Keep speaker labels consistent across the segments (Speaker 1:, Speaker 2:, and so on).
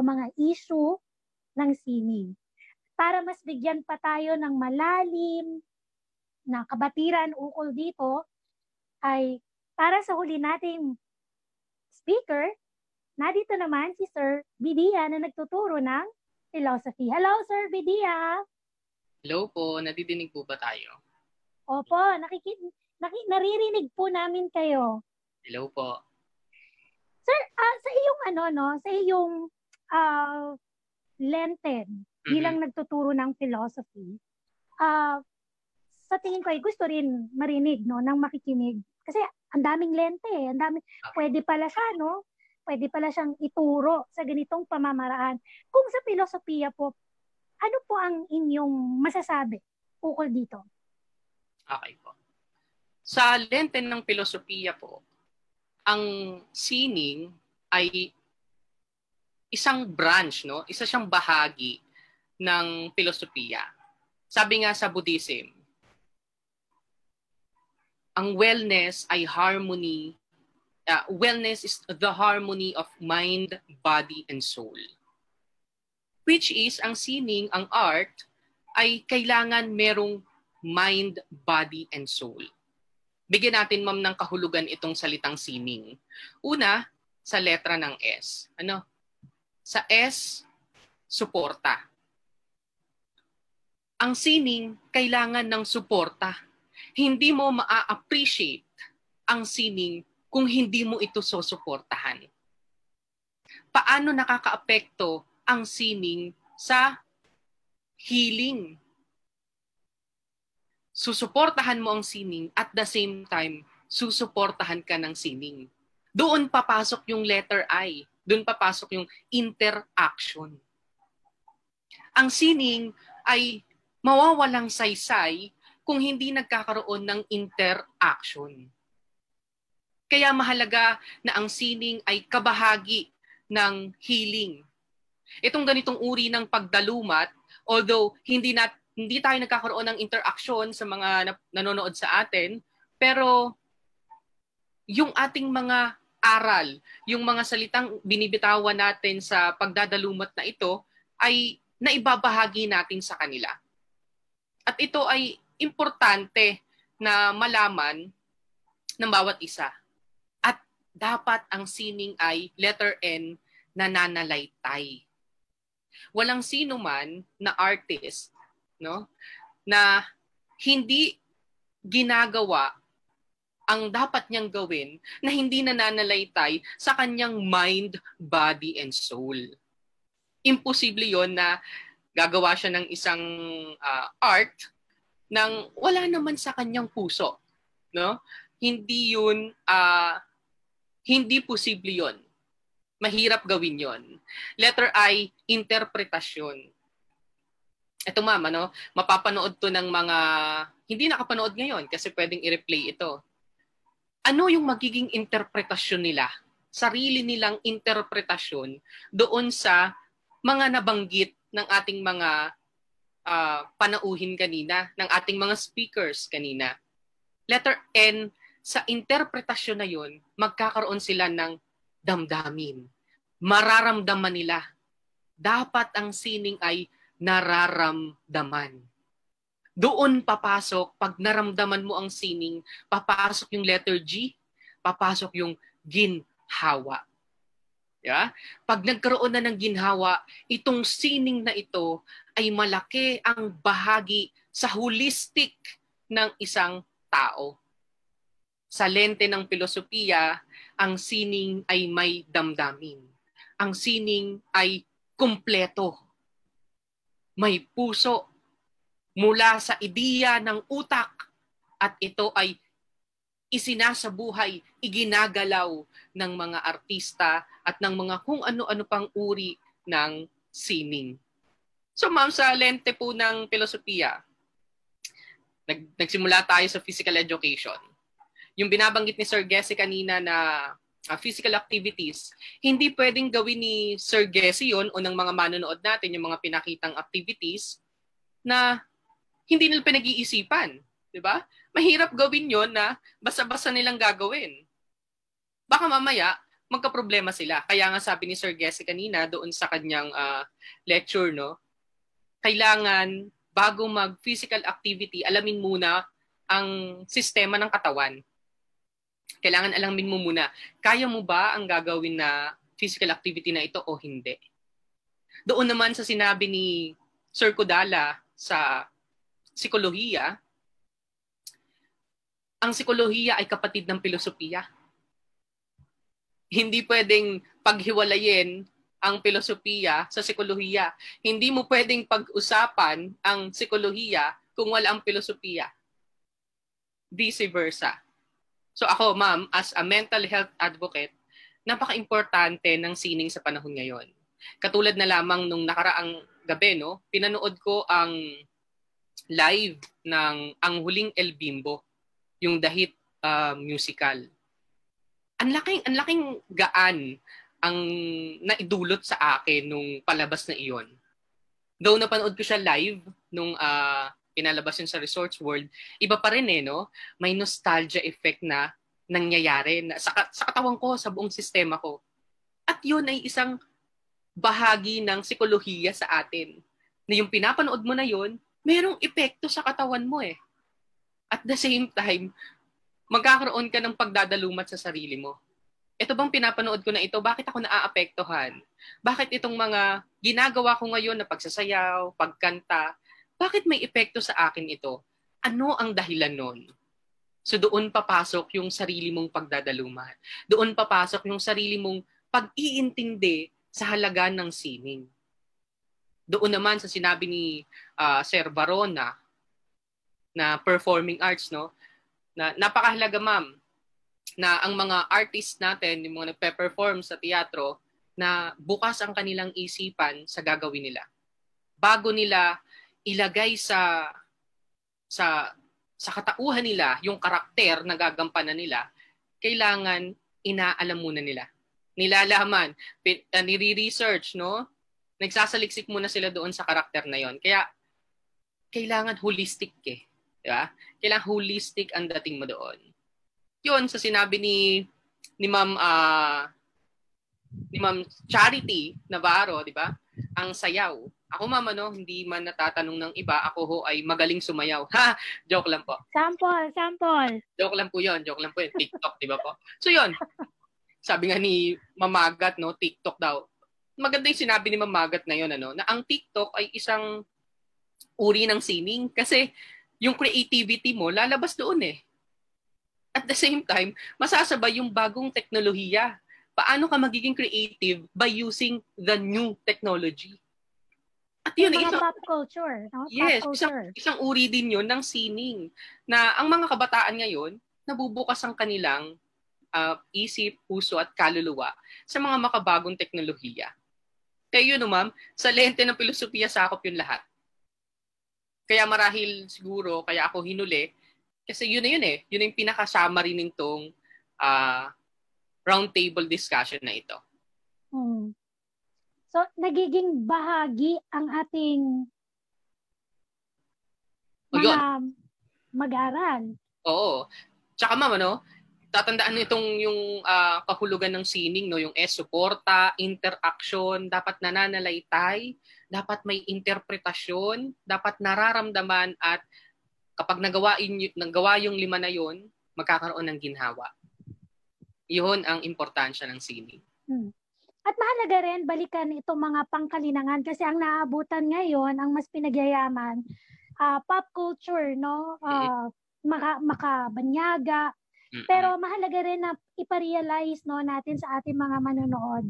Speaker 1: mga issue ng sining. Para mas bigyan pa tayo ng malalim na kabatiran ukol dito, ay para sa huli nating speaker, Nadito naman si Sir Bidia na nagtuturo ng philosophy. Hello, Sir Bidia!
Speaker 2: Hello po, nadidinig po ba tayo?
Speaker 1: Opo, nakikit naki, naririnig po namin kayo.
Speaker 2: Hello po.
Speaker 1: Sir, uh, sa iyong ano no, sa iyong uh, lenten mm-hmm. bilang nagtuturo ng philosophy, uh, sa tingin ko ay gusto rin marinig no ng makikinig kasi ang daming lente, ang dami okay. pwede pala siya no pwede pala siyang ituro sa ganitong pamamaraan. Kung sa filosofiya po, ano po ang inyong masasabi ukol dito?
Speaker 2: Okay po. Sa lente ng filosofiya po, ang sining ay isang branch, no? Isa siyang bahagi ng filosofiya. Sabi nga sa Buddhism, ang wellness ay harmony uh, wellness is the harmony of mind, body, and soul. Which is, ang sining, ang art, ay kailangan merong mind, body, and soul. Bigyan natin, ma'am, ng kahulugan itong salitang sining. Una, sa letra ng S. Ano? Sa S, suporta. Ang sining, kailangan ng suporta. Hindi mo maa-appreciate ang sining kung hindi mo ito susuportahan. Paano nakakaapekto ang sining sa healing? Susuportahan mo ang sining at the same time, susuportahan ka ng sining. Doon papasok yung letter I. Doon papasok yung interaction. Ang sining ay mawawalang saysay kung hindi nagkakaroon ng interaction. Kaya mahalaga na ang sining ay kabahagi ng healing. Itong ganitong uri ng pagdalumat, although hindi na hindi tayo nagkakaroon ng interaction sa mga nanonood sa atin, pero yung ating mga aral, yung mga salitang binibitawan natin sa pagdadalumat na ito ay naibabahagi natin sa kanila. At ito ay importante na malaman ng bawat isa dapat ang sining ay letter N na nananalaytay. Walang sino man na artist no na hindi ginagawa ang dapat niyang gawin na hindi nananalaytay sa kanyang mind, body, and soul. Imposible yon na gagawa siya ng isang uh, art nang wala naman sa kanyang puso. No? Hindi yun uh, hindi posible yon. Mahirap gawin yon. Letter I, interpretasyon. Ito ma'am, ano, mapapanood to ng mga hindi nakapanood ngayon kasi pwedeng i-replay ito. Ano yung magiging interpretasyon nila? Sarili nilang interpretasyon doon sa mga nabanggit ng ating mga uh, panauhin kanina, ng ating mga speakers kanina. Letter N, sa interpretasyon na yon, magkakaroon sila ng damdamin. Mararamdaman nila. Dapat ang sining ay nararamdaman. Doon papasok, pag naramdaman mo ang sining, papasok yung letter G, papasok yung ginhawa. Yeah? Pag nagkaroon na ng ginhawa, itong sining na ito ay malaki ang bahagi sa holistic ng isang tao. Sa lente ng filosofiya, ang sining ay may damdamin. Ang sining ay kumpleto. May puso mula sa ideya ng utak at ito ay isinasabuhay, iginagalaw ng mga artista at ng mga kung ano-ano pang uri ng sining. So ma'am, sa lente po ng filosofiya, nag, nagsimula tayo sa physical education yung binabanggit ni Sir Gessie kanina na uh, physical activities, hindi pwedeng gawin ni Sir Gessie yun o ng mga manonood natin, yung mga pinakitang activities na hindi nila pinag-iisipan. Di ba? Mahirap gawin yon na basta-basta nilang gagawin. Baka mamaya, magka-problema sila. Kaya nga sabi ni Sir Gessie kanina doon sa kanyang uh, lecture, no, kailangan bago mag-physical activity, alamin muna ang sistema ng katawan. Kailangan alamin mo muna, kaya mo ba ang gagawin na physical activity na ito o hindi? Doon naman sa sinabi ni Sir Kodala sa psikolohiya, ang psikolohiya ay kapatid ng filosofiya. Hindi pwedeng paghiwalayin ang filosofiya sa psikolohiya. Hindi mo pwedeng pag-usapan ang psikolohiya kung wala ang filosofiya. Vice versa. So ako, ma'am, as a mental health advocate, napaka-importante ng sining sa panahon ngayon. Katulad na lamang nung nakaraang gabi, no, pinanood ko ang live ng Ang Huling El Bimbo yung The Hit uh, musical. Ang laking, ang laking gaan ang naidulot sa akin nung palabas na iyon. Though napanood ko siya live nung uh, pinalabas yun sa Resorts World, iba pa rin eh, no? May nostalgia effect na nangyayari na, sa, sa katawan ko, sa buong sistema ko. At yun ay isang bahagi ng psikolohiya sa atin. Na yung pinapanood mo na yun, merong epekto sa katawan mo eh at the same time, magkakaroon ka ng pagdadalumat sa sarili mo. Ito bang pinapanood ko na ito? Bakit ako naaapektuhan? Bakit itong mga ginagawa ko ngayon na pagsasayaw, pagkanta, bakit may epekto sa akin ito? Ano ang dahilan nun? So doon papasok yung sarili mong pagdadalumat. Doon papasok yung sarili mong pag-iintindi sa halaga ng sining. Doon naman sa sinabi ni uh, Sir Barona, na performing arts, no? Na napakahalaga, ma'am, na ang mga artists natin, yung mga nagpe-perform sa teatro, na bukas ang kanilang isipan sa gagawin nila. Bago nila ilagay sa sa sa katauhan nila yung karakter na gagampanan nila, kailangan inaalam muna nila. Nilalaman, uh, nire-research, no? Nagsasaliksik muna sila doon sa karakter na yon. Kaya kailangan holistic eh. Di ba? Kailangan holistic ang dating mo doon. Yun, sa sinabi ni ni Ma'am uh, ni Ma'am Charity Navarro, di ba? Ang sayaw. Ako ma'am ano, hindi man natatanong ng iba, ako ho ay magaling sumayaw. Ha, joke lang po.
Speaker 1: Sample, sample.
Speaker 2: Joke lang po 'yon, joke lang po 'yon. TikTok, di ba po? So 'yon. Sabi nga ni Mamagat no, TikTok daw. Maganda 'yung sinabi ni Mamagat na 'yon ano, na ang TikTok ay isang uri ng sining kasi yung creativity mo lalabas doon eh. At the same time, masasabay yung bagong teknolohiya. Paano ka magiging creative by using the new technology?
Speaker 1: At yun, yung isang, pop culture. No?
Speaker 2: Yes,
Speaker 1: pop
Speaker 2: culture. Isang, isang uri din yun ng sining. Na ang mga kabataan ngayon, nabubukas ang kanilang uh, isip, puso at kaluluwa sa mga makabagong teknolohiya. Kaya yun, ma'am, sa lente ng filosofiya sakop yun lahat. Kaya marahil siguro, kaya ako hinuli, kasi yun na yun eh. Yun yung pinaka-summary nitong uh, roundtable discussion na ito.
Speaker 1: Hmm. So, nagiging bahagi ang ating mga oh, mag-aral.
Speaker 2: Oo. Tsaka ma'am, ano, tatandaan nitong yung uh, kahulugan ng sining, no, yung S, suporta, interaction, dapat nananalaytay, dapat may interpretasyon, dapat nararamdaman at kapag nagawa, in, nagawa yung lima na yon, magkakaroon ng ginhawa. Yun ang importansya ng sining.
Speaker 1: Hmm. At mahalaga rin balikan itong mga pangkalinangan kasi ang naabutan ngayon, ang mas pinagyayaman, uh, pop culture, no? Uh, maka, makabanyaga. Mm-hmm. Pero mahalaga rin na iparealize no, natin sa ating mga manonood.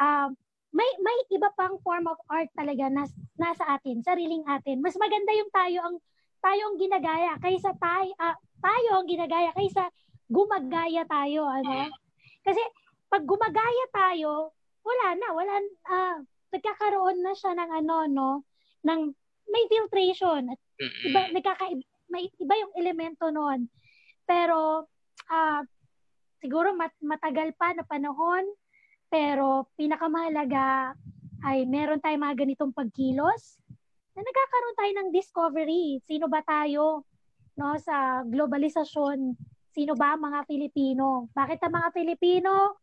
Speaker 1: Uh, may may iba pang form of art talaga na nasa atin, sariling atin. Mas maganda yung tayo ang tayo ang ginagaya kaysa tayo uh, tayo ang ginagaya kaysa gumagaya tayo, ano? Kasi pag gumagaya tayo, wala na, wala uh, nagkakaroon na siya ng ano no, ng may filtration at iba nagkaka may iba yung elemento noon. Pero uh, siguro mat, matagal pa na panahon pero pinakamahalaga ay meron tayong mga ganitong pagkilos na nagkakaroon tayo ng discovery. Sino ba tayo no sa globalisasyon? Sino ba ang mga Pilipino? Bakit ang mga Pilipino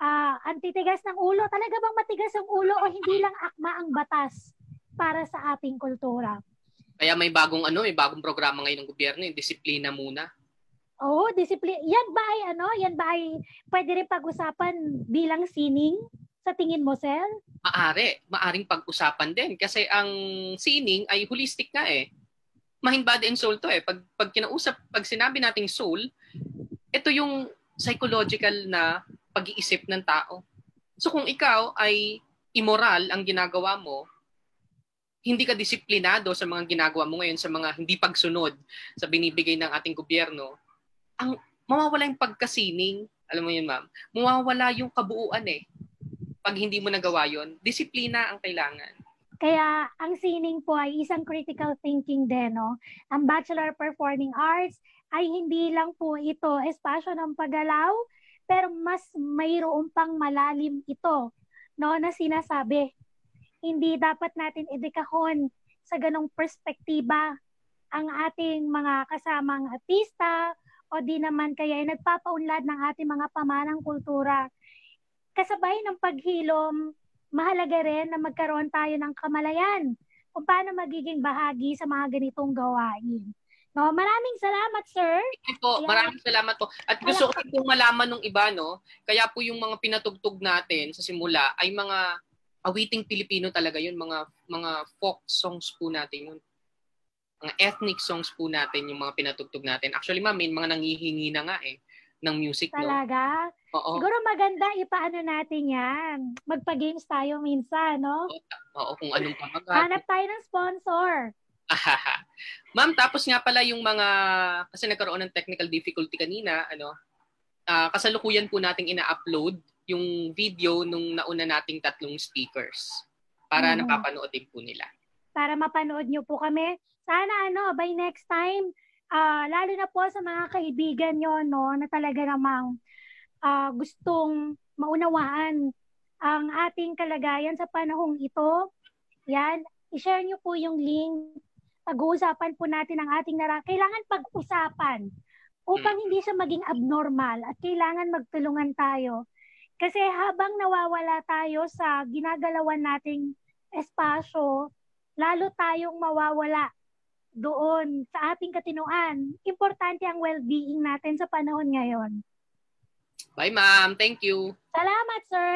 Speaker 1: uh, ang ng ulo. Talaga bang matigas ang ulo o hindi lang akma ang batas para sa ating kultura?
Speaker 2: Kaya may bagong ano, may bagong programa ngayon ng gobyerno, yung disiplina muna.
Speaker 1: Oo, disiplina. Yan ba ay ano? Yan ba ay pwede rin pag-usapan bilang sining? Sa tingin mo, Sel?
Speaker 2: Maari. Maaring pag-usapan din. Kasi ang sining ay holistic nga eh. Mind, body, and soul to eh. Pag, pag kinausap, pag sinabi nating soul, ito yung psychological na pag-iisip ng tao. So kung ikaw ay immoral ang ginagawa mo, hindi ka disiplinado sa mga ginagawa mo ngayon sa mga hindi pagsunod sa binibigay ng ating gobyerno, ang mawawala yung pagkasining, alam mo yun ma'am, mawawala yung kabuuan eh pag hindi mo nagawa yon, disiplina ang kailangan.
Speaker 1: Kaya ang sining po ay isang critical thinking din. No? Ang Bachelor Performing Arts ay hindi lang po ito espasyo ng paggalaw, pero mas mayroon pang malalim ito no, na sinasabi. Hindi dapat natin idikahon sa ganong perspektiba ang ating mga kasamang artista o di naman kaya ay nagpapaunlad ng ating mga pamanang kultura kasabay ng paghilom, mahalaga rin na magkaroon tayo ng kamalayan kung paano magiging bahagi sa mga ganitong gawain. No, maraming salamat, sir.
Speaker 2: Thank po. Kaya, maraming salamat po. At gusto ko pong malaman ng iba, no? Kaya po yung mga pinatugtog natin sa simula ay mga awiting Pilipino talaga yun, mga mga folk songs po natin yun. Mga ethnic songs po natin yung mga pinatugtog natin. Actually, ma'am, may mga nangihingi na nga eh ng music,
Speaker 1: Talaga?
Speaker 2: no? Oo.
Speaker 1: Siguro maganda ipaano natin yan. Magpa-games tayo minsan, no?
Speaker 2: Oo, kung anong pamagat.
Speaker 1: Hanap tayo ng sponsor.
Speaker 2: Ma'am, tapos nga pala yung mga, kasi nagkaroon ng technical difficulty kanina, ano, uh, kasalukuyan po nating ina-upload yung video nung nauna nating tatlong speakers para hmm. napapanoodin po nila.
Speaker 1: Para mapanood nyo po kami. Sana ano, by next time, uh, lalo na po sa mga kaibigan nyo, no, na talaga namang uh, gustong maunawaan ang ating kalagayan sa panahong ito, yan, i-share nyo po yung link. Pag-uusapan po natin ang ating nara. Kailangan pag-usapan upang hindi siya maging abnormal at kailangan magtulungan tayo. Kasi habang nawawala tayo sa ginagalawan nating espasyo, lalo tayong mawawala doon sa ating katinuan. Importante ang well-being natin sa panahon ngayon.
Speaker 2: Bye, ma'am. Thank you.
Speaker 1: Salamat, sir.